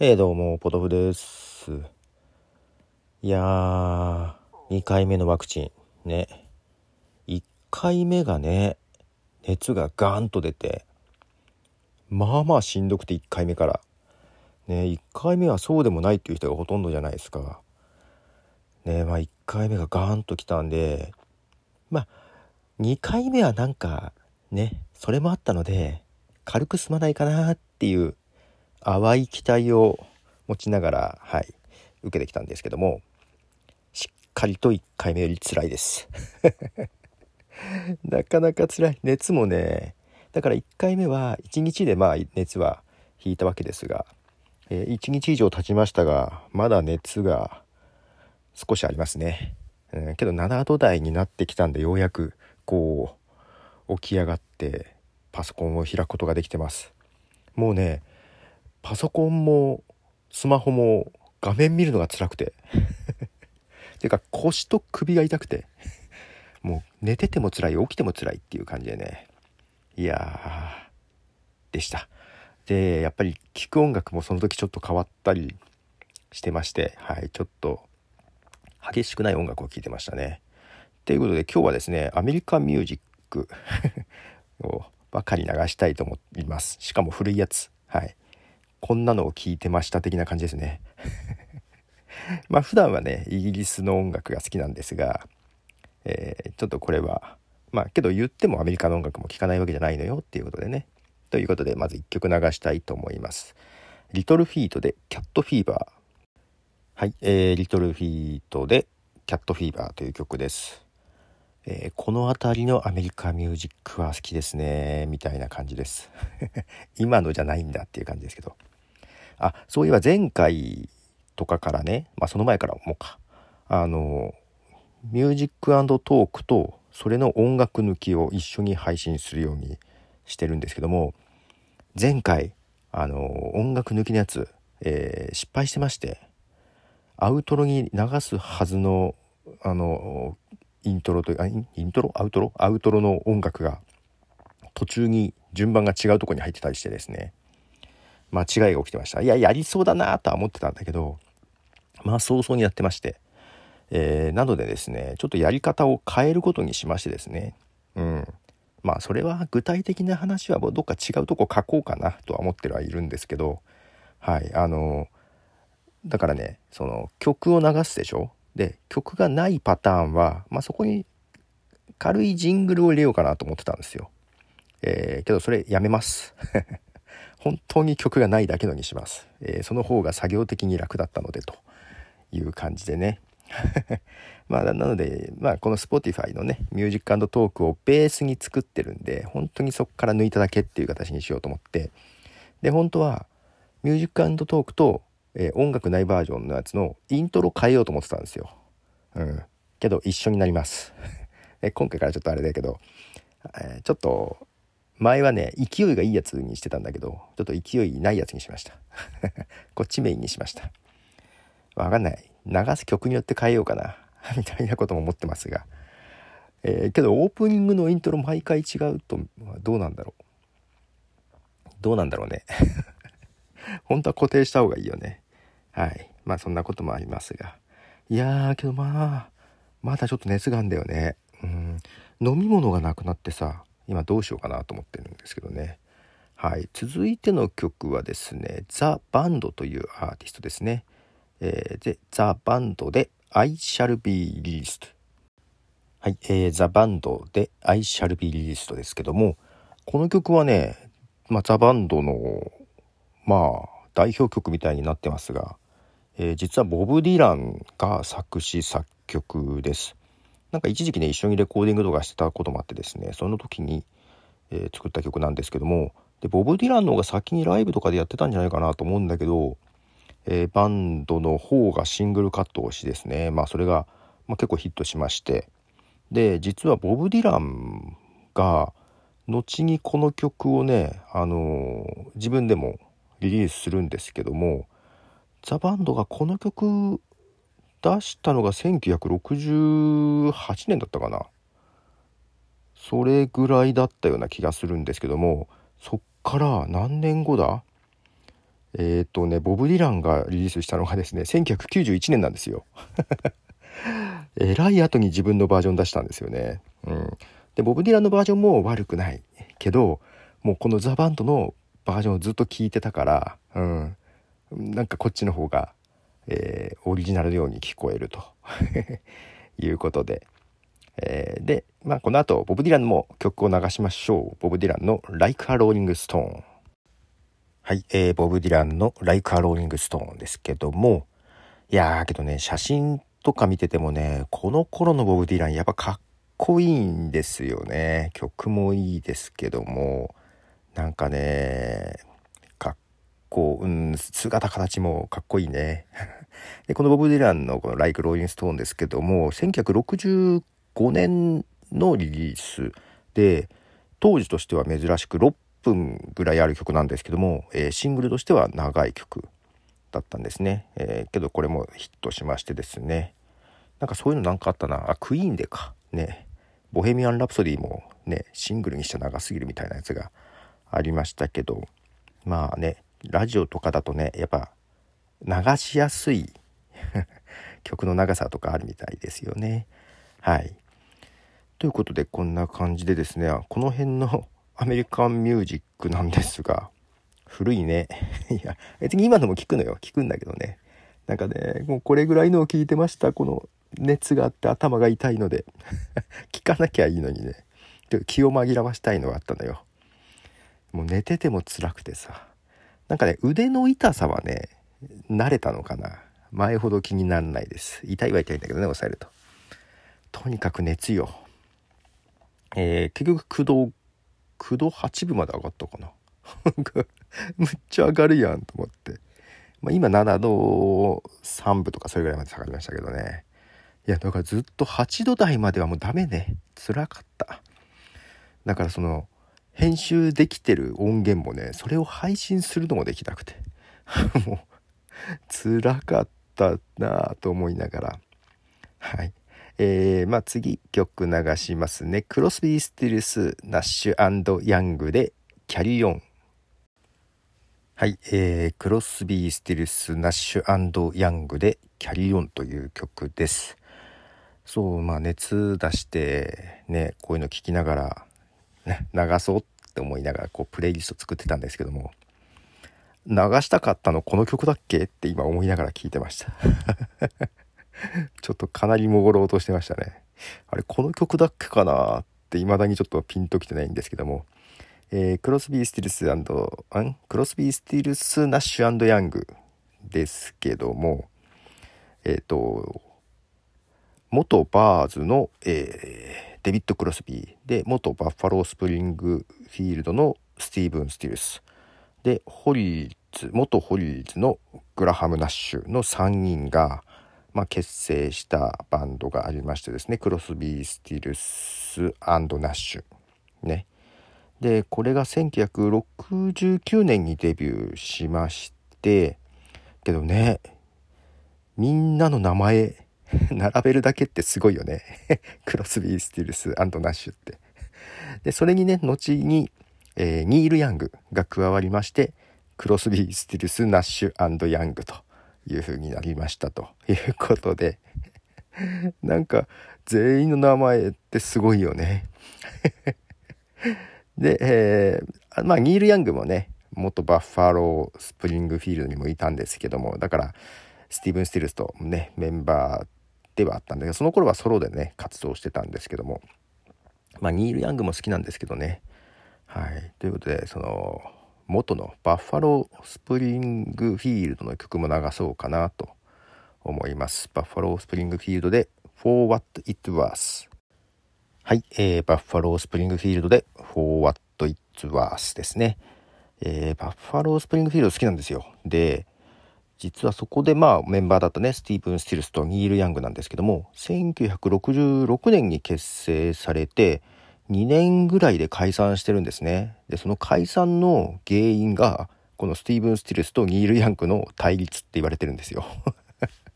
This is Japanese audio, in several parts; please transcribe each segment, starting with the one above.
えー、どうも、ポトフです。いやー、2回目のワクチン、ね。1回目がね、熱がガーンと出て、まあまあしんどくて1回目から。ね、1回目はそうでもないっていう人がほとんどじゃないですか。ね、まあ1回目がガーンときたんで、まあ、2回目はなんか、ね、それもあったので、軽く済まないかなっていう淡い期待を持ちながら、はい、受けてきたんですけども、しっかりと1回目より辛いです。なかなか辛い。熱もね、だから1回目は1日でまあ熱は引いたわけですが、えー1日以上経ちましたが、まだ熱が少しありますね。うんけど7度台になってきたんでようやくこう起き上がってパソコンを開くことができてます。もうね、パソコンもスマホも画面見るのが辛くて。てか腰と首が痛くて。もう寝てても辛い起きても辛いっていう感じでね。いやーでした。でやっぱり聴く音楽もその時ちょっと変わったりしてましてはいちょっと激しくない音楽を聴いてましたね。ということで今日はですねアメリカンミュージック をばかり流したいと思います。しかも古いやつ。はい。こんなのを聞いてました的な感じですね。まあ普段はねイギリスの音楽が好きなんですが、えーちょっとこれはまあけど言ってもアメリカの音楽も聴かないわけじゃないのよっていうことでね。ということでまず1曲流したいと思います。リトルフィートで Cat Fever。はい、えーリトルフィートで Cat Fever という曲です。えーこの辺りのアメリカミュージックは好きですねみたいな感じです 今のじゃないんだっていう感じですけどあそういえば前回とかからね、まあ、その前からもか。あのミュージックトークとそれの音楽抜きを一緒に配信するようにしてるんですけども前回あの音楽抜きのやつ、えー失敗してましてアウトロに流すはずのあのイントロというあインイントロ？アウトロ？アウトロの音楽が途中に順番が違うところに入ってたりしてですね。間違いが起きてました。いややりそうだなとは思ってたんだけどまあ早々にやってまして、えーなのでですねちょっとやり方を変えることにしましてですね。うん。まあそれは具体的な話はもうどっか違うとこ書こうかなとは思ってはいるんですけど。はいあのだからねその曲を流すでしょ？で曲がないパターンは、まあ、そこに軽いジングルを入れようかなと思ってたんですよ。えーけどそれやめます。本当に曲がないだけのにします。えーその方が作業的に楽だったのでという感じでね。まあなので、まあ、この Spotify のねミュージックトークをベースに作ってるんで本当にそこから抜いただけっていう形にしようと思ってで本当はミュージックトークと、えー音楽ないバージョンのやつのイントロ変えようと思ってたんですよ。うん、けど一緒になります。今回からちょっとあれだけど、えーちょっと前はね勢いがいいやつにしてたんだけどちょっと勢いないやつにしました。こっちメインにしました。わかんない。流す曲によって変えようかな。みたいなことも思ってますが、えーけどオープニングのイントロ毎回違うとどうなんだろう。どうなんだろうね。本当は固定した方がいいよね。はい。まあそんなこともありますが。いやーけどまあまだちょっと熱があるんだよね。うん。飲み物がなくなってさ今どうしようかなと思ってるんですけどねはい続いての曲はですねザ・バンドというアーティストですねえーで、ザ・バンドで I shall be released。はい、えー、ザ・バンドで I shall be released ですけども、この曲はね、まあ、ザ・バンドの、まあ、代表曲みたいになってますが、えー実はボブ・ディランが作詞作曲です。なんか一時期ね、一緒にレコーディングとかしてたこともあってですね、その時に、えー作った曲なんですけども、で、ボブ・ディランの方が先にライブとかでやってたんじゃないかなと思うんだけど、えーバンドの方がシングルカットをしですねまあそれが、まあ、結構ヒットしましてで実はボブ・ディランが後にこの曲をね、あのー自分でもリリースするんですけどもザ・バンドがこの曲出したのが1968年だったかな。それぐらいだったような気がするんですけどもそっから何年後だ？えっ、とねボブ・ディランがリリースしたのがですね1991年なんですよ。えらい後に自分のバージョン出したんですよね。うん、でボブ・ディランのバージョンも悪くないけどもうこのザ・バンドのバージョンをずっと聞いてたから、うん、なんかこっちの方が、えー、オリジナルのように聞こえると。いうことで、えー、で、まあ、この後ボブ・ディランも曲を流しましょう。ボブ・ディランの「Like a Rolling Stone」はい、えー、ボブ・ディランの「Like a Rolling Stone」ですけども。いやーけどね写真とか見ててもねこの頃のボブ・ディランやっぱかっこいいんですよね。曲もいいですけども。なんかねこうん姿形もかっこいいね。でこのボブ・ディランのこの「Like Rolling Stone」ですけども1965年のリリースで当時としては珍しく6分ぐらいある曲なんですけども、えー、シングルとしては長い曲だったんですね、えー、けどこれもヒットしましてですね。なんかそういうのなんかあったな。あクイーンでか。ね。ボヘミアン・ラプソディもねシングルにして長すぎるみたいなやつがありましたけど。まあね。ラジオとかだとねやっぱ流しやすい 曲の長さとかあるみたいですよね。はい。ということでこんな感じでですねこの辺の アメリカンミュージックなんですが古いね。いや別に今のも聞くのよ。聞くんだけどね。なんかねもうこれぐらいのを聞いてました。この熱があって頭が痛いので聞かなきゃいいのにね。気を紛らわしたいのがあったのよ。もう寝てても辛くてさ。なんかね腕の痛さはね慣れたのかな。前ほど気にならないです。痛いは痛いんだけどね押さえると。とにかく熱よ。えー、結局9度9度8分まで上がったかな。むっちゃ上がるやんと思って、まあ、今7度3分とかそれぐらいまで下がりましたけどね。いやだからずっと8度台まではもうダメね。辛かった。だからその編集できてる音源もねそれを配信するのもできなくて。もう辛かったなぁと思いながら。はい。えー、まあ次曲流しますね。クロスビー・スティルスナッシュヤングで Carry On はい、えー、クロスビー・スティルス・ナッシュヤングで「Carry On」という曲です。そうまあ熱出してねこういうの聞きながら、流そうって思いながらこうプレイリスト作ってたんですけども流したかったのこの曲だっけって今思いながら聞いてました。ちょっとかなりもごろうとしてましたね。あれこの曲だっけかなって未だにちょっとピンときてないんですけども。えー、クロスビー・スティルスん？クロスビー・スティルス・ナッシュヤングですけどもえっ、ー、と元バーズの、えー、デビッド・クロスビー。で元バッファロー・スプリングフィールドのスティーブン・スティルス。でホリーズ元ホリーズのグラハム・ナッシュの3人が、まあ、結成したバンドがありましてですねクロスビー・スティルスナッシュ。ね。でこれが1969年にデビューしましてけどねみんなの名前 並べるだけってすごいよね。クロスビー・スティルスナッシュって。でそれにね後に、えー、ニール・ヤングが加わりましてクロスビー・スティルス・ナッシュヤングという風になりましたと。いうことで。なんか全員の名前ってすごいよね。で、えー、まあ、ニール・ヤングもね、元バッファロー・スプリングフィールドにもいたんですけども、だから、スティーブン・スティルスとね、メンバーではあったんだけど、その頃はソロでね、活動してたんですけども、まあ、ニール・ヤングも好きなんですけどね。はい。ということで、その、元のバッファロー・スプリングフィールドの曲も流そうかなと思います。バッファロー・スプリングフィールドで For What It's Worth はい、えー、バッファロースプリングフィールドで For What It's Worth ですね。えー、バッファロースプリングフィールド好きなんですよ。で、実はそこでまあメンバーだったね、スティーブン・スティルスとニール・ヤングなんですけども、1966年に結成されて、2年ぐらいで解散してるんですね。で、その解散の原因が、このスティーブン・スティルスとニール・ヤングの対立って言われてるんですよ。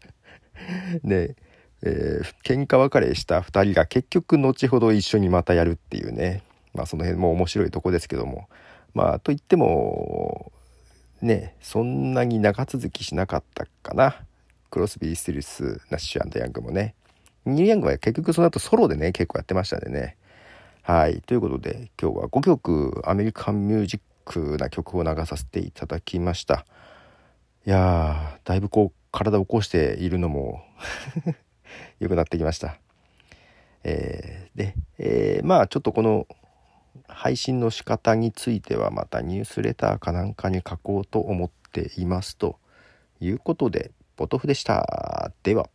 で、えー、喧嘩別れした2人が結局後ほど一緒にまたやるっていうねまあその辺も面白いとこですけどもまあといってもねそんなに長続きしなかったかな。クロスビー・ステルスナッシュヤングもね。ニューヤングは結局その後ソロでね結構やってましたんでね。はい。ということで今日は5曲アメリカンミュージックな曲を流させていただきました。いやーだいぶこう体を起こしているのも 良くなってきました。えー、で、えー、まあちょっとこの配信の仕方についてはまたニュースレターかなんかに書こうと思っていますということでポトフでした。では。